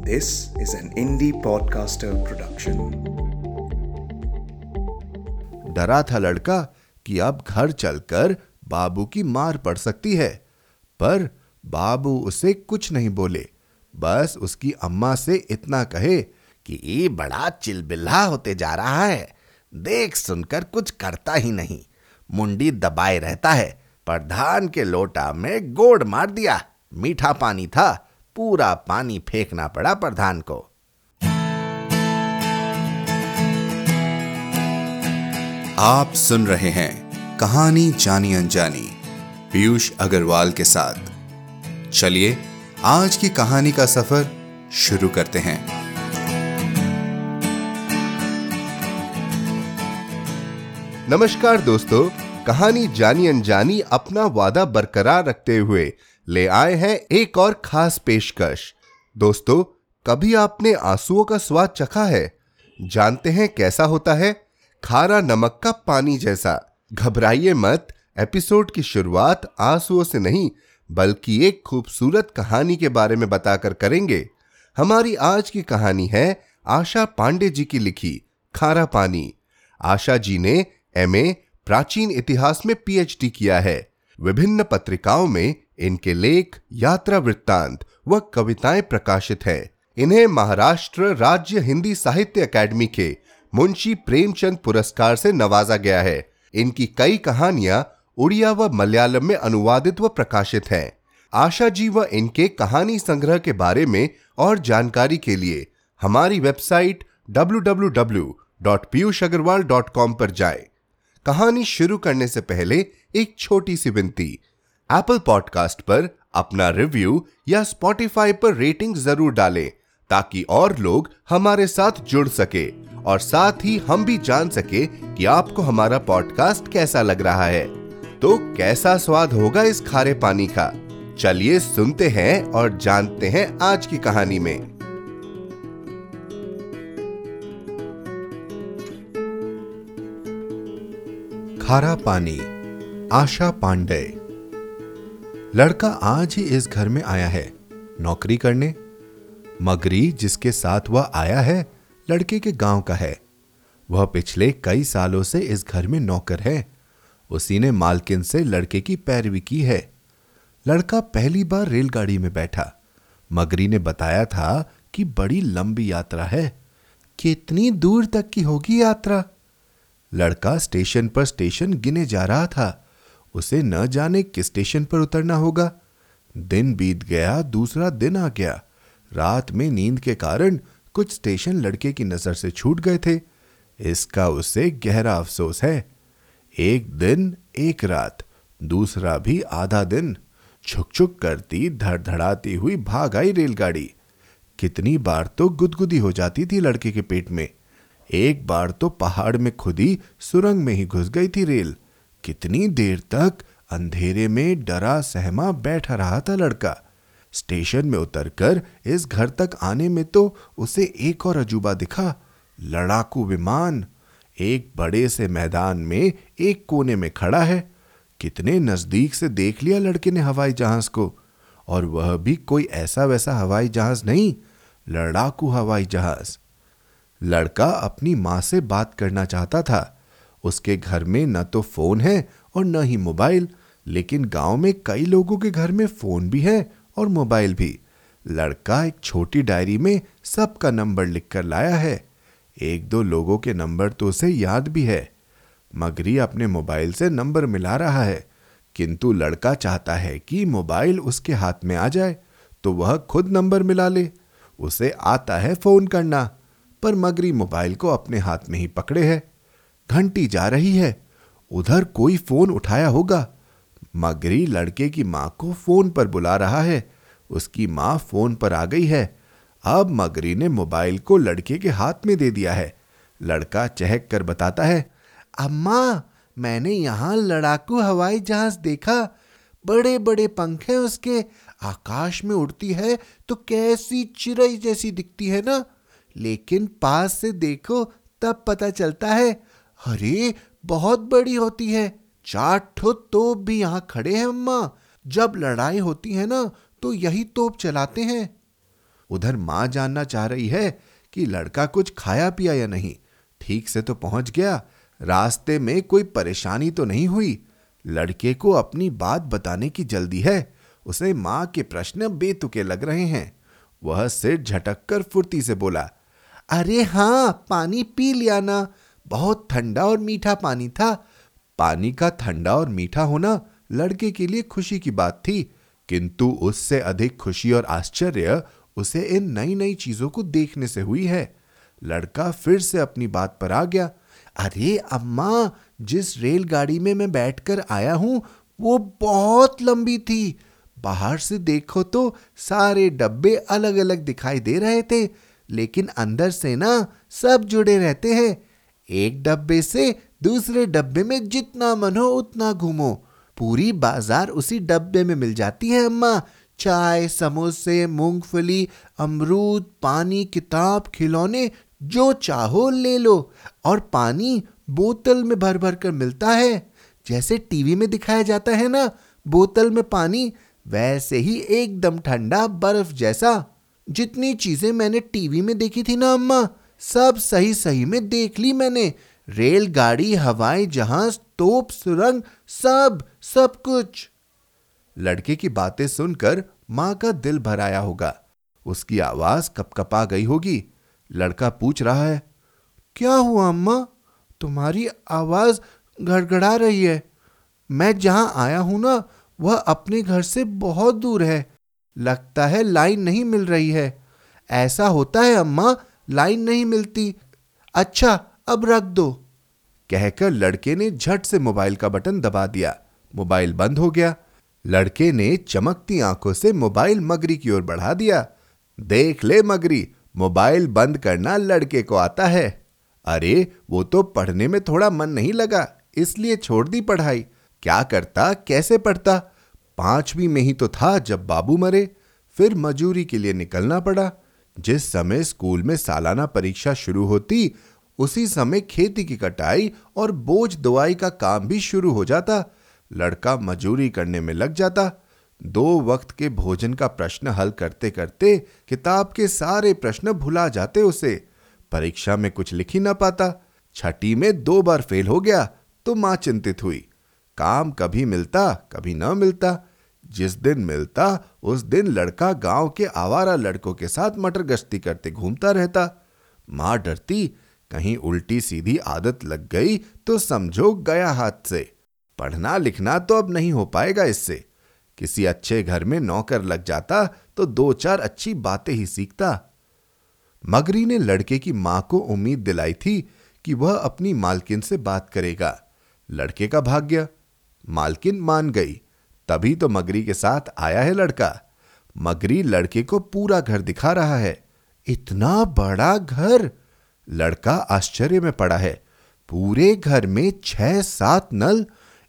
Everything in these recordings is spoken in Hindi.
This is an indie podcaster production. डरा था लड़का कि अब घर चलकर बाबू की मार पड़ सकती है, पर बाबू उसे कुछ नहीं बोले। बस उसकी अम्मा से इतना कहे कि ये बड़ा चिलबिल्ला होते जा रहा है। देख सुनकर कुछ करता ही नहीं। मुंडी दबाए रहता है। पर धान के लोटा में गोड़ मार दिया। मीठा पानी था। पूरा पानी फेंकना पड़ा प्रधान को। आप सुन रहे हैं कहानी जानी अनजानी, पीयूष अग्रवाल के साथ। चलिए, आज की कहानी का सफ़र शुरू करते हैं। नमस्कार दोस्तों, कहानी जानी अनजानी अपना वादा बरकरार रखते हुए ले आए हैं एक और खास पेशकश। दोस्तों, कभी आपने आंसुओं का स्वाद चखा है? जानते हैं कैसा होता है? खारा नमक का पानी जैसा। घबराइए मत, एपिसोड की शुरुआत आंसुओं से नहीं, बल्कि एक खूबसूरत कहानी के बारे में बताकर करेंगे। हमारी आज की कहानी है आशा पांडे जी की लिखी, खारा पानी। आशा जी ने एमए, प्राचीन इतिहास में पीएचडी किया है। विभिन्न पत्रिकाओं में इनके लेख, यात्रा वृत्तांत व कविताएँ प्रकाशित हैं। इन्हें महाराष्ट्र राज्य हिंदी साहित्य अकादमी के मुंशी प्रेमचंद पुरस्कार से नवाजा गया है। इनकी कई कहानियाँ उड़िया व मलयालम में अनुवादित व प्रकाशित हैं। आशा जी व इनके कहानी संग्रह के बारे में और जानकारी के लिए हमारी वेबसाइट www.piyushagarwal.com पर जाएँ। कहानी शुरू करने से पहले एक छोटी सी विनती। एप्पल पॉडकास्ट पर अपना रिव्यू या स्पॉटिफाई पर रेटिंग ज़रूर डालें, ताकि और लोग हमारे साथ जुड़ सके और साथ ही हम भी जान सके कि आपको हमारा पॉडकास्ट कैसा लग रहा है। तो कैसा स्वाद होगा इस खारे पानी का? चलिए सुनते हैं और जानते हैं आज की कहानी में। खारा पानी आशा पांडे। लड़का आज ही इस घर में आया है, नौकरी करने। मगरी जिसके साथ वह आया है, लड़के के गाँव का है। वह पिछले कई सालों से इस घर में नौकर है। उसी ने मालकिन से लड़के की पैरवी की है। लड़का पहली बार रेलगाड़ी में बैठा। मगरी ने बताया था कि बड़ी लंबी यात्रा है। कितनी दूर तक की होगी यात्रा? लड़का स्टेशन पर स्टेशन गिने जा रहा था। उसे न जाने किस स्टेशन पर उतरना होगा। दिन बीत गया, दूसरा दिन आ गया। रात में नींद के कारण कुछ स्टेशन लड़के की नज़र से छूट गए थे। इसका उसे गहरा अफसोस है। एक दिन, एक रात, दूसरा भी आधा दिन। छुक छुक करती, धड़धड़ाती हुई भाग आई रेलगाड़ी। कितनी बार तो गुदगुदी हो जाती थी लड़के के पेट में। एक बार तो पहाड़ में खुदी सुरंग में ही घुस गई थी रेल। कितनी देर तक अंधेरे में डरा सहमा बैठा रहा था लड़का। स्टेशन में उतरकर इस घर तक आने में तो उसे एक और अजूबा दिखा, लड़ाकू विमान। एक बड़े से मैदान में एक कोने में खड़ा है। कितने नज़दीक से देख लिया लड़के ने हवाई जहाज़ को, और वह भी कोई ऐसा वैसा हवाई जहाज़ नहीं, लड़ाकू हवाई जहाज़। लड़का अपनी माँ से बात करना चाहता था उसके घर में न तो फ़ोन है और न ही मोबाइल, लेकिन गाँव में कई लोगों के घर में फ़ोन भी है और मोबाइल भी। लड़का एक छोटी डायरी में सबका नंबर लिखकर लाया है। एक दो लोगों के नंबर तो उसे याद भी है। मगरी अपने मोबाइल से नंबर मिला रहा है, किंतु लड़का चाहता है कि मोबाइल उसके हाथ में आ जाए तो वह खुद नंबर मिला ले। उसे आता है फ़ोन करना, पर मगरी मोबाइल को अपने हाथ में ही पकड़े है। घंटी जा रही है। उधर कोई फ़ोन उठाया होगा। मगरी लड़के की माँ को फ़ोन पर बुला रहा है। उसकी माँ फ़ोन पर आ गई है। अब मगरी ने मोबाइल को लड़के के हाथ में दे दिया है। लड़का चहक कर बताता है, अम्मा, मैंने यहाँ लड़ाकू हवाई जहाज़ देखा। बड़े बड़े पंखे उसके। आकाश में उड़ती है तो कैसी चिड़ई जैसी दिखती है ना। लेकिन पास से देखो तब पता चलता है अरे, बहुत बड़ी होती है। चार ठो तोप भी यहाँ खड़े हैं, अम्मा। जब लड़ाई होती है ना तो यही तोप चलाते हैं। उधर माँ जानना चाह रही है कि लड़का कुछ खाया पिया या नहीं। ठीक से तो पहुँच गया। रास्ते में कोई परेशानी तो नहीं हुई। लड़के को अपनी बात बताने की जल्दी है। उसे माँ के प्रश्न बेतुके लग रहे हैं। वह सिर झटक कर फुर्ती से बोला, अरे हाँ पानी पी लिया ना। बहुत ठंडा और मीठा पानी था। पानी का ठंडा और मीठा होना लड़के के लिए खुशी की बात थी, किंतु उससे अधिक खुशी और आश्चर्य उसे इन नई नई चीज़ों को देखने से हुई है। लड़का फिर से अपनी बात पर आ गया। अरे अम्मा, जिस रेलगाड़ी में मैं बैठकर आया हूँ, वो बहुत लंबी थी। बाहर से देखो तो सारे डब्बे अलग अलग दिखाई दे रहे थे, लेकिन अंदर से ना सब जुड़े रहते हैं। एक डब्बे से दूसरे डब्बे में जितना मन हो उतना घूमो। पूरी बाज़ार उसी डब्बे में मिल जाती है, अम्मा। चाय, समोसे, मूंगफली, अमरूद, पानी, किताब, खिलौने, जो चाहो ले लो। और पानी बोतल में भर भर कर मिलता है। जैसे टीवी में दिखाया जाता है ना, बोतल में पानी वैसे ही एकदम ठंडा बर्फ़ जैसा। जितनी चीज़ें मैंने टीवी में देखी थी ना, अम्मा सब सही सही में देख ली मैंने। रेलगाड़ी, हवाई जहाज़, तोप, सुरंग, सब सब कुछ। लड़के की बातें सुनकर माँ का दिल भराया होगा। उसकी आवाज़ कपकपा गई होगी। लड़का पूछ रहा है, क्या हुआ अम्मा? तुम्हारी आवाज़ गड़गड़ा रही है। मैं जहाँ आया हूँ ना, वह अपने घर से बहुत दूर है। लगता है लाइन नहीं मिल रही है। ऐसा होता है अम्मा लाइन नहीं मिलती। अच्छा अब रख दो। कहकर लड़के ने झट से मोबाइल का बटन दबा दिया। मोबाइल बंद हो गया। लड़के ने चमकती आँखों से मोबाइल मगरी की ओर बढ़ा दिया। देख ले मगरी, मोबाइल बंद करना लड़के को आता है। अरे, वो तो पढ़ने में थोड़ा मन नहीं लगा, इसलिए छोड़ दी पढ़ाई। क्या करता, कैसे पढ़ता? पांचवी में ही तो था जब बाबू मरे, फिर मजूरी के लिए निकलना पड़ा। जिस समय स्कूल में सालाना परीक्षा शुरू होती, उसी समय खेती की कटाई और बोझ दुआई का काम भी शुरू हो जाता। लड़का मजूरी करने में लग जाता। दो वक्त के भोजन का प्रश्न हल करते करते किताब के सारे प्रश्न भुला जाते उसे। परीक्षा में कुछ लिख ही ना पाता। छठी में दो बार फेल हो गया तो माँ चिंतित हुई। काम कभी मिलता, कभी न मिलता। जिस दिन मिलता, उस दिन लड़का गाँव के आवारा लड़कों के साथ मटर गश्ती करते घूमता रहता। माँ डरती, कहीं उल्टी सीधी आदत लग गई तो समझो गया हाथ से। पढ़ना लिखना तो अब नहीं हो पाएगा इससे। किसी अच्छे घर में नौकर लग जाता तो दो चार अच्छी बातें ही सीखता। मगरी ने लड़के की माँ को उम्मीद दिलाई थी कि वह अपनी मालकिन से बात करेगा। लड़के का भाग्य मालकिन मान गई। तभी तो मगरी के साथ आया है लड़का। मगरी लड़के को पूरा घर दिखा रहा है। इतना बड़ा घर! लड़का आश्चर्य में पड़ा है। पूरे घर में छह सात नल,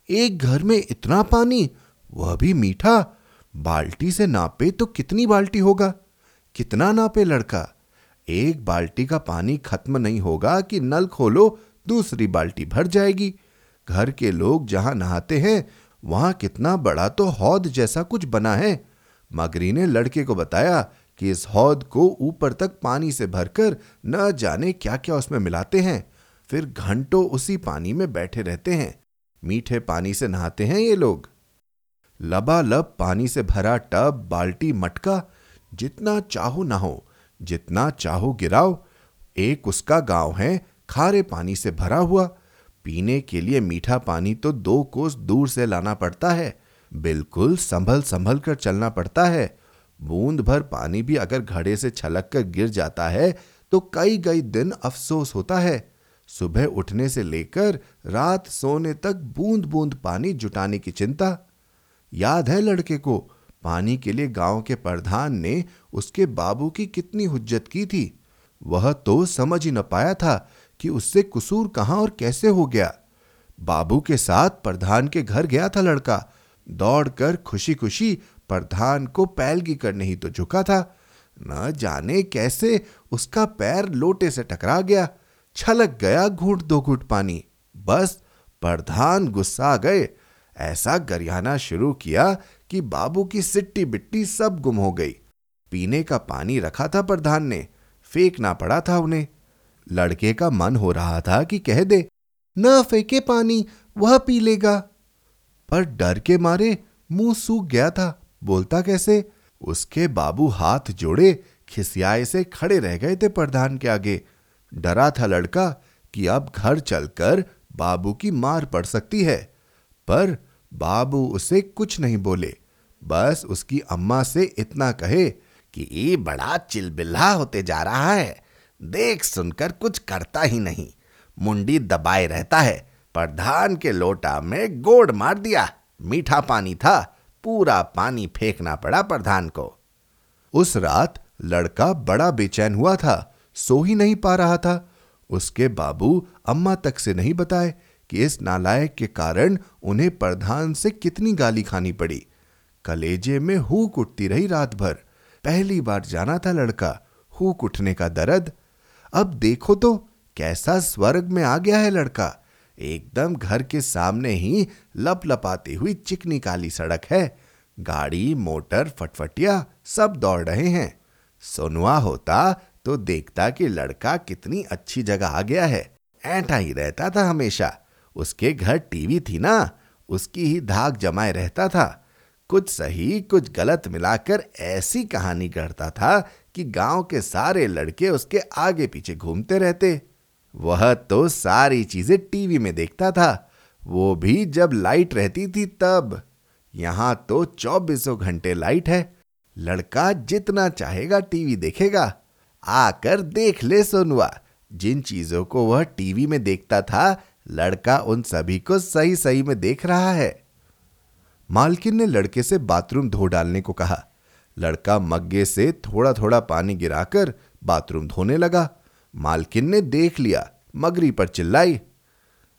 एक घर में इतना पानी, वह भी मीठा। बाल्टी से नापे तो कितनी बाल्टी होगा? कितना नापे लड़का? एक बाल्टी का पानी खत्म नहीं होगा कि नल खोलो, दूसरी बाल्टी भर जाएगी। घर के लोग जहाँ नहाते हैं वहाँ कितना बड़ा तो हौद जैसा कुछ बना है। मगरी ने लड़के को बताया कि इस हौद को ऊपर तक पानी से भरकर न जाने क्या क्या उसमें मिलाते हैं। फिर घंटों उसी पानी में बैठे रहते हैं। मीठे पानी से नहाते हैं ये लोग। लबालब पानी से भरा टब, बाल्टी, मटका, जितना चाहो ना हो जितना चाहो गिराओ, एक उसका गाँव है, खारे पानी से भरा हुआ पीने के लिए मीठा पानी तो दो कोस दूर से लाना पड़ता है। बिल्कुल संभल संभल कर चलना पड़ता है। बूंद भर पानी भी अगर घड़े से छलक कर गिर जाता है तो कई कई दिन अफसोस होता है। सुबह उठने से लेकर रात सोने तक बूंद बूंद पानी जुटाने की चिंता। याद है लड़के को, पानी के लिए गाँव के प्रधान ने उसके बाबू की कितनी हुज्जत की थी। वह तो समझ ही न पाया था कि उससे कसूर कहाँ और कैसे हो गया? बाबू के साथ प्रधान के घर गया था लड़का। दौड़कर खुशी खुशी प्रधान को पैलगी करने ही तो झुका था। न जाने कैसे उसका पैर लोटे से टकरा गया। छलक गया घूट दो घूट पानी। बस प्रधान गुस्सा गए। ऐसा गरियाना शुरू किया कि बाबू की सिट्टी बिट्टी सब गुम हो गई। पीने का पानी रखा था प्रधान ने। फेंकना पड़ा था उन्हें। लड़के का मन हो रहा था कि कह दे, न फेंके पानी, वह पी लेगा। पर डर के मारे मुँह सूख गया था। बोलता कैसे? उसके बाबू हाथ जोड़े, खिसियाए से खड़े रह गए थे प्रधान के आगे। डरा था लड़का कि अब घर चलकर बाबू की मार पड़ सकती है। पर बाबू उसे कुछ नहीं बोले। बस उसकी अम्मा से इतना कहे कि ये बड़ा चिलबिल्ला होते जा रहा है। देख सुनकर कुछ करता ही नहीं। मुंडी दबाए रहता है। प्रधान के लोटा में गोड़ मार दिया। मीठा पानी था। पूरा पानी फेंकना पड़ा प्रधान को। उस रात लड़का बड़ा बेचैन हुआ था। सो ही नहीं पा रहा था। उसके बाबू अम्मा तक से नहीं बताए कि इस नालायक के कारण उन्हें प्रधान से कितनी गाली खानी पड़ी। कलेजे में हुक उठती रही रात भर पहली बार जाना था लड़का। हुक उठने का दर्द अब देखो तो कैसा स्वर्ग में आ गया है लड़का। एकदम घर के सामने ही लप लपाती हुई चिकनी काली सड़क है। गाड़ी, मोटर, फटफटिया, सब दौड़ रहे हैं। सोनुआ होता तो देखता कि लड़का कितनी अच्छी जगह आ गया है। ऐठा ही रहता था हमेशा। उसके घर टीवी थी ना, उसकी ही धाक जमाए रहता था। कुछ सही, कुछ गलत मिलाकर ऐसी कहानी गढ़ता था कि गाँव के सारे लड़के उसके आगे पीछे घूमते रहते। वह तो सारी चीज़ें टीवी में देखता था। वो भी जब लाइट रहती थी तब। यहाँ तो चौबीसों घंटे लाइट है। लड़का जितना चाहेगा टीवी देखेगा। आकर देख ले सोनुआ। जिन चीज़ों को वह टीवी में देखता था, लड़का उन सभी को सही सही में देख रहा है। मालकिन ने लड़के से बाथरूम धो डालने को कहा। लड़का मग्गे से थोड़ा थोड़ा पानी गिराकर बाथरूम धोने लगा। मालकिन ने देख लिया, मगरी पर चिल्लाई,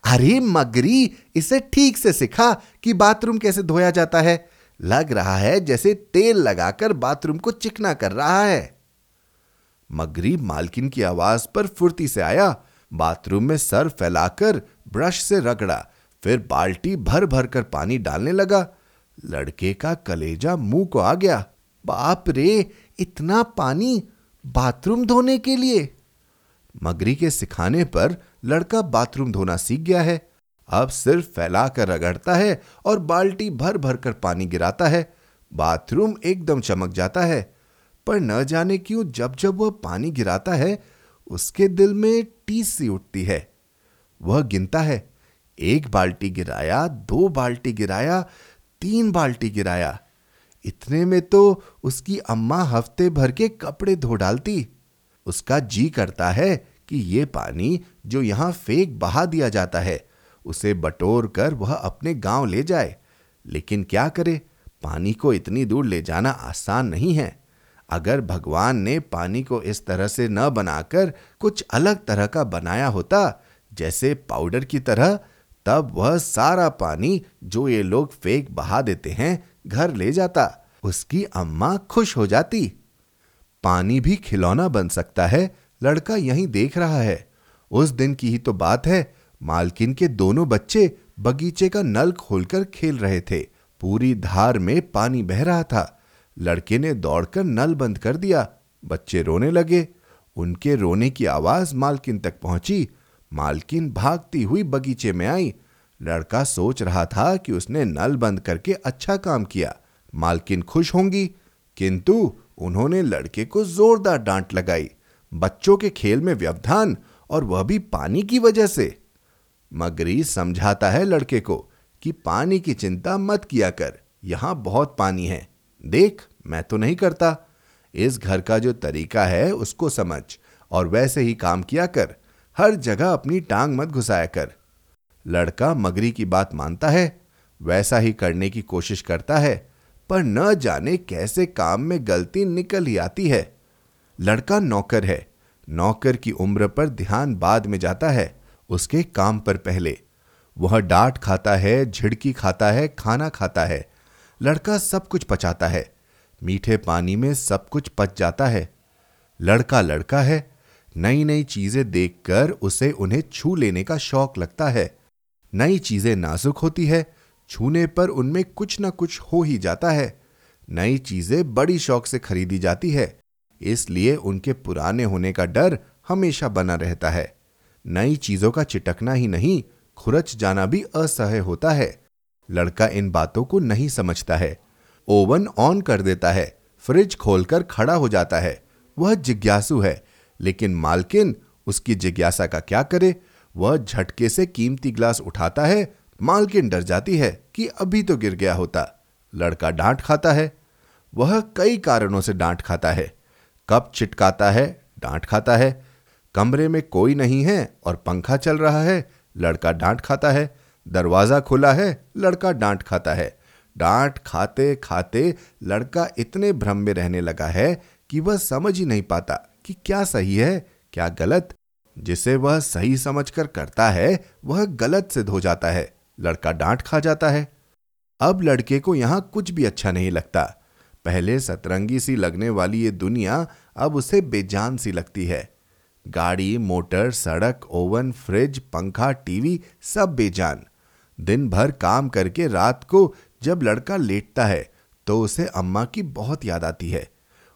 अरे मगरी, इसे ठीक से सिखा कि बाथरूम कैसे धोया जाता है। लग रहा है जैसे तेल लगाकर बाथरूम को चिकना कर रहा है। मगरी मालकिन की आवाज़ पर फुर्ती से आया, बाथरूम में सर फैलाकर ब्रश से रगड़ा, फिर बाल्टी भर भर कर पानी डालने लगा। लड़के का कलेजा मुँह को आ गया। बाप रे, इतना पानी बाथरूम धोने के लिए। मगरी के सिखाने पर लड़का बाथरूम धोना सीख गया है। अब सिर्फ़ फैलाकर रगड़ता है और बाल्टी भर भर कर पानी गिराता है। बाथरूम एकदम चमक जाता है। पर न जाने क्यों जब जब वह पानी गिराता है, उसके दिल में टीस सी उठती है। वह गिनता है, एक बाल्टी गिराया, दो बाल्टी गिराया तीन बाल्टी गिराया। इतने में तो उसकी अम्मा हफ़्ते भर के कपड़े धो डालती। उसका जी करता है कि ये पानी जो यहाँ फेंक बहा दिया जाता है, उसे बटोर कर वह अपने गाँव ले जाए। लेकिन क्या करे? पानी को इतनी दूर ले जाना आसान नहीं है। अगर भगवान ने पानी को इस तरह से न बनाकर कुछ अलग तरह का बनाया होता, जैसे पाउडर की तरह तब वह सारा पानी जो ये लोग फेंक बहा देते हैं, घर ले जाता। उसकी अम्मा खुश हो जाती। पानी भी खिलौना बन सकता है, लड़का यहीं देख रहा है। उस दिन की ही तो बात है, मालकिन के दोनों बच्चे बगीचे का नल खोलकर खेल रहे थे। पूरी धार में पानी बह रहा था। लड़के ने दौड़कर नल बंद कर दिया। बच्चे रोने लगे। उनके रोने की आवाज़ मालकिन तक पहुँची। मालकिन भागती हुई बगीचे में आई। लड़का सोच रहा था कि उसने नल बंद करके अच्छा काम किया। मालकिन खुश होंगी, किंतु उन्होंने लड़के को जोरदार डांट लगाई। बच्चों के खेल में व्यवधान और वह भी पानी की वजह से। मगरी समझाता है लड़के को कि पानी की चिंता मत किया कर, यहाँ बहुत पानी है। देख, मैं तो नहीं करता। इस घर का जो तरीका है, उसको समझ और वैसे ही काम किया कर। हर जगह अपनी टांग मत घुसाया कर। लड़का मगरी की बात मानता है, वैसा ही करने की कोशिश करता है, पर न जाने कैसे काम में गलती निकल ही आती है। लड़का नौकर है, नौकर की उम्र पर ध्यान बाद में जाता है, उसके काम पर पहले। वह डांट खाता है, झिड़की खाता है, खाना खाता है। लड़का सब कुछ पचाता है, मीठे पानी में सब कुछ पच जाता है। लड़का लड़का है नई नई चीज़ें देखकर उसे उन्हें छू लेने का शौक लगता है। नई चीज़ें नाजुक होती है, छूने पर उनमें कुछ ना कुछ हो ही जाता है। नई चीज़ें बड़ी शौक से खरीदी जाती है, इसलिए उनके पुराने होने का डर हमेशा बना रहता है। नई चीज़ों का चिटकना ही नहीं, खुरच जाना भी असह्य होता है। लड़का इन बातों को नहीं समझता है। ओवन ऑन कर देता है, फ्रिज खोलकर खड़ा हो जाता है। वह जिज्ञासु है लेकिन मालकिन उसकी जिज्ञासा का क्या करे? वह झटके से कीमती ग्लास उठाता है। मालकिन डर जाती है कि अभी तो गिर गया होता। लड़का डांट खाता है। वह कई कारणों से डांट खाता है। कब चिटकाता है, डांट खाता है। कमरे में कोई नहीं है और पंखा चल रहा है। लड़का डांट खाता है। दरवाज़ा खुला है, लड़का डांट खाता है। डांट खाते खाते लड़का इतने भ्रम में रहने लगा है कि वह समझ ही नहीं पाता। कि क्या सही है, क्या गलत। जिसे वह सही समझकर करता है, वह गलत सिद्ध हो जाता है, लड़का डांट खा जाता है। अब लड़के को यहाँ कुछ भी अच्छा नहीं लगता। पहले सतरंगी सी लगने वाली ये दुनिया अब उसे बेजान सी लगती है। गाड़ी, मोटर, सड़क, ओवन, फ्रिज, पंखा, टीवी सब बेजान। दिन भर काम करके रात को जब लड़का लेटता है तो उसे अम्मा की बहुत याद आती है।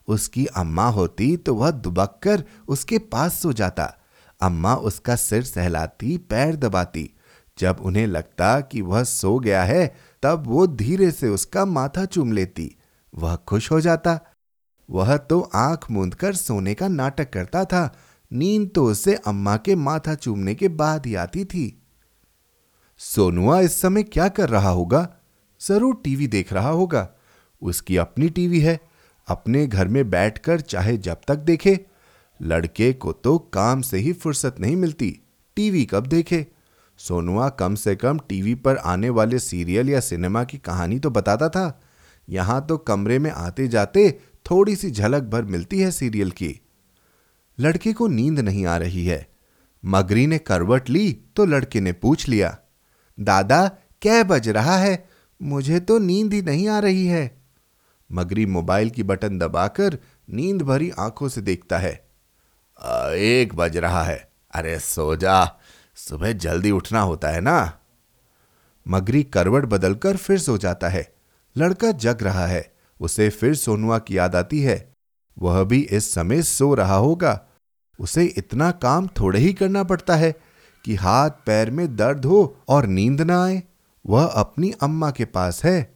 उसकी अम्मा होती तो वह दुबक कर उसके पास सो जाता। अम्मा उसका सिर सहलाती, पैर दबाती। जब उन्हें लगता कि वह सो गया है, तब वो धीरे से उसका माथा चूम लेती। वह खुश हो जाता। वह तो आँख मूंद कर सोने का नाटक करता था। नींद तो उसे अम्मा के माथा चूमने के बाद ही आती थी। सोनुआ, इस समय क्या कर रहा होगा? ज़रूर टीवी देख रहा होगा। उसकी अपनी टीवी है। अपने घर में बैठकर चाहे जब तक देखे। लड़के को तो काम से ही फुर्सत नहीं मिलती। टीवी कब देखे? सोनुआ कम से कम टीवी पर आने वाले सीरियल या सिनेमा की कहानी तो बताता था। यहाँ तो कमरे में आते जाते थोड़ी सी झलक भर मिलती है सीरियल की। लड़के को नींद नहीं आ रही है। मगरी ने करवट ली तो लड़के ने पूछ लिया, दादा, क्या बज रहा है? मुझे तो नींद ही नहीं आ रही है। मगरी मोबाइल की बटन दबाकर नींद भरी आँखों से देखता है। एक बज रहा है। अरे, सो जा। सुबह जल्दी उठना होता है ना? मगरी करवट बदलकर फिर सो जाता है। लड़का जग रहा है। उसे फिर सोनुआ की याद आती है। वह भी इस समय सो रहा होगा। उसे इतना काम थोड़े ही करना पड़ता है कि हाथ पैर में दर्द हो और नींद ना आए। वह अपनी अम्मा के पास है।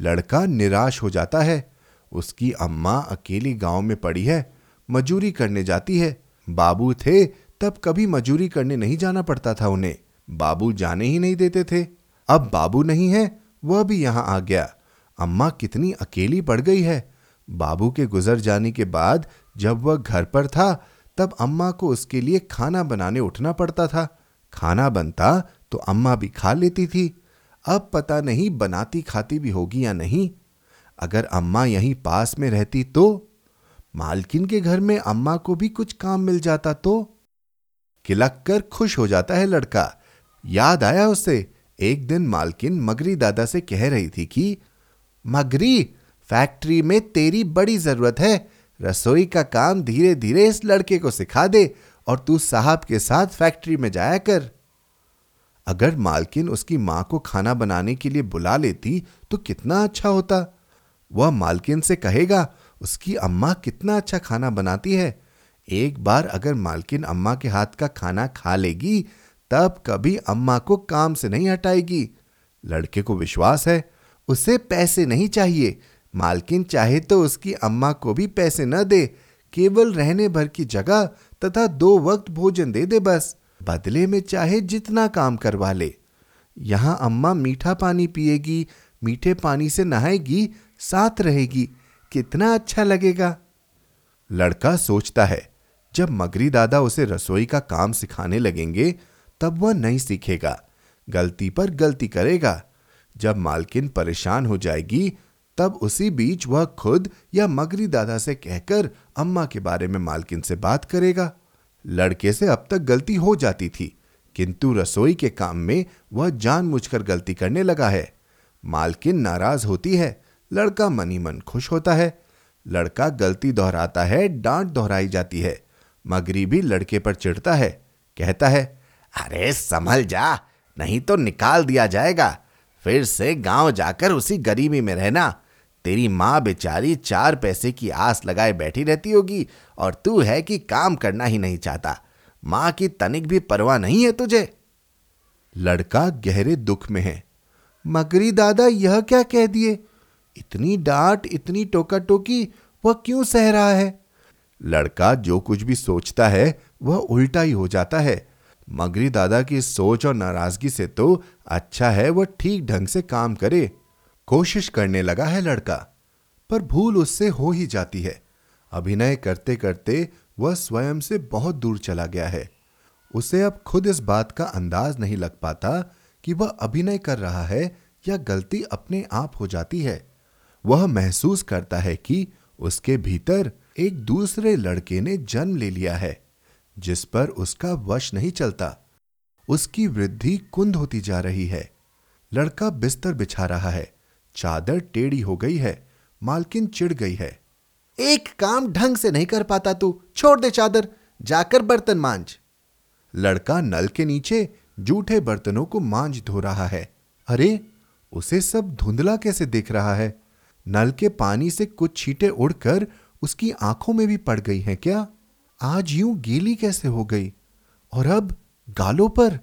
लड़का निराश हो जाता है। उसकी अम्मा अकेली गाँव में पड़ी है, मजूरी करने जाती है। बाबू थे, तब कभी मजूरी करने नहीं जाना पड़ता था उन्हें। बाबू जाने ही नहीं देते थे। अब बाबू नहीं है, वह भी यहाँ आ गया। अम्मा कितनी अकेली पड़ गई है। बाबू के गुजर जाने के बाद जब वह घर पर था, तब अम्मा को उसके लिए खाना बनाने उठना पड़ता था। खाना बनता तो अम्मा भी खा लेती थी। अब पता नहीं बनाती खाती भी होगी या नहीं। अगर अम्मा यहीं पास में रहती तो? मालकिन के घर में अम्मा को भी कुछ काम मिल जाता तो? किलक कर खुश हो जाता है लड़का। याद आया उसे? एक दिन मालकिन मगरी दादा से कह रही थी कि, मगरी, फैक्ट्री में तेरी बड़ी ज़रूरत है। रसोई का काम धीरे धीरे इस लड़के को सिखा दे और तू साहब के साथ फैक्ट्री में जाया कर। अगर मालकिन उसकी माँ को खाना बनाने के लिए बुला लेती तो कितना अच्छा होता। वह मालकिन से कहेगा, उसकी अम्मा कितना अच्छा खाना बनाती है। एक बार अगर मालकिन अम्मा के हाथ का खाना खा लेगी, तब कभी अम्मा को काम से नहीं हटाएगी। लड़के को विश्वास है, उसे पैसे नहीं चाहिए। मालकिन चाहे तो उसकी अम्मा को भी पैसे न दे। केवल रहने भर की जगह तथा दो वक्त भोजन दे दे बस। बदले में चाहे जितना काम करवा ले। यहाँ अम्मा मीठा पानी पिएगी, मीठे पानी से नहाएगी, साथ रहेगी। कितना अच्छा लगेगा। लड़का सोचता है, जब मगरी दादा उसे रसोई का काम सिखाने लगेंगे, तब वह नहीं सीखेगा। गलती पर गलती करेगा। जब मालकिन परेशान हो जाएगी, तब उसी बीच वह खुद या मगरी दादा से कहकर अम्मा के बारे में मालकिन से बात करेगा। लड़के से अब तक गलती हो जाती थी, किंतु रसोई के काम में वह जानबूझकर गलती करने लगा है। मालकिन नाराज़ होती है, लड़का मनी मन खुश होता है। लड़का गलती दोहराता है, डांट दोहराई जाती है, मगरी भी लड़के पर चिढ़ता है, कहता है, अरे, संभल जा, नहीं तो निकाल दिया जाएगा, फिर से गाँव जाकर उसी गरीबी में रहना तेरी माँ बेचारी चार पैसे की आस लगाए बैठी रहती होगी और तू है कि काम करना ही नहीं चाहता। माँ की तनिक भी परवाह नहीं है तुझे। लड़का गहरे दुख में है। मगरी दादा, यह क्या कह दिए? इतनी डांट, इतनी टोका टोकी वह क्यों सह रहा है? लड़का जो कुछ भी सोचता है, वह उल्टा ही हो जाता है। मगरी दादा की सोच और नाराज़गी से तो अच्छा है, वह ठीक ढंग से काम करे। कोशिश करने लगा है लड़का, पर भूल उससे हो ही जाती है। अभिनय करते करते वह स्वयं से बहुत दूर चला गया है। उसे अब खुद इस बात का अंदाज नहीं लग पाता कि वह अभिनय कर रहा है या गलती अपने आप हो जाती है। वह महसूस करता है कि उसके भीतर एक दूसरे लड़के ने जन्म ले लिया है, जिस पर उसका वश नहीं चलता। उसकी वृद्धि कुंद होती जा रही है। लड़का बिस्तर बिछा रहा है। चादर टेढ़ी हो गई है, मालकिन चिढ़ गई है। एक काम ढंग से नहीं कर पाता तू, छोड़ दे चादर, जाकर बर्तन मांझ। लड़का नल के नीचे जूठे बर्तनों को मांझ धो रहा है। अरे, उसे सब धुंधला कैसे दिख रहा है? नल के पानी से कुछ छींटे उड़कर उसकी आँखों में भी पड़ गई हैं क्या? आज यूँ गीली कैसे हो गई? और अब गालों पर?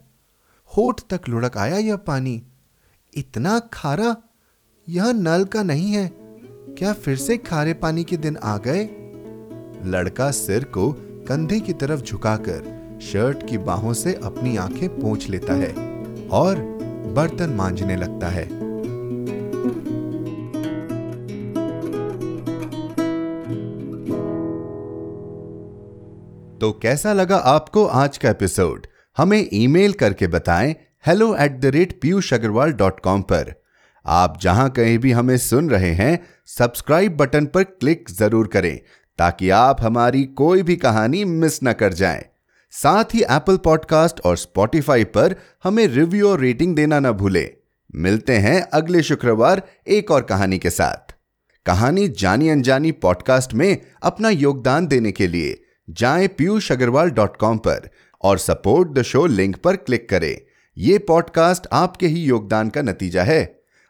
होठ तक लुढ़क आया यह पानी। इतना खारा यह नल का नहीं है। क्या फिर से खारे पानी के दिन आ गए? लड़का सिर को कंधे की तरफ़ झुकाकर शर्ट की बाहों से अपनी आँखें पोंछ लेता है और बर्तन मांजने लगता है। तो कैसा लगा आपको आज का एपिसोड? हमें ईमेल करके बताएँ। Hello at the rate Piyush Agarwal dot com पर। आप जहाँ कहीं भी हमें सुन रहे हैं सब्सक्राइब बटन पर क्लिक ज़रूर करें, ताकि आप हमारी कोई भी कहानी मिस न कर जाएँ। साथ ही एप्पल पॉडकास्ट और स्पॉटिफाई पर हमें रिव्यू और रेटिंग देना न भूलें। मिलते हैं अगले शुक्रवार एक और कहानी के साथ। कहानी जानी अनजानी पॉडकास्ट में अपना योगदान देने के लिए जाएँ पीयूष अग्रवाल डॉट कॉम पर और सपोर्ट द शो लिंक पर क्लिक करें। यह पॉडकास्ट आपके ही योगदान का नतीजा है।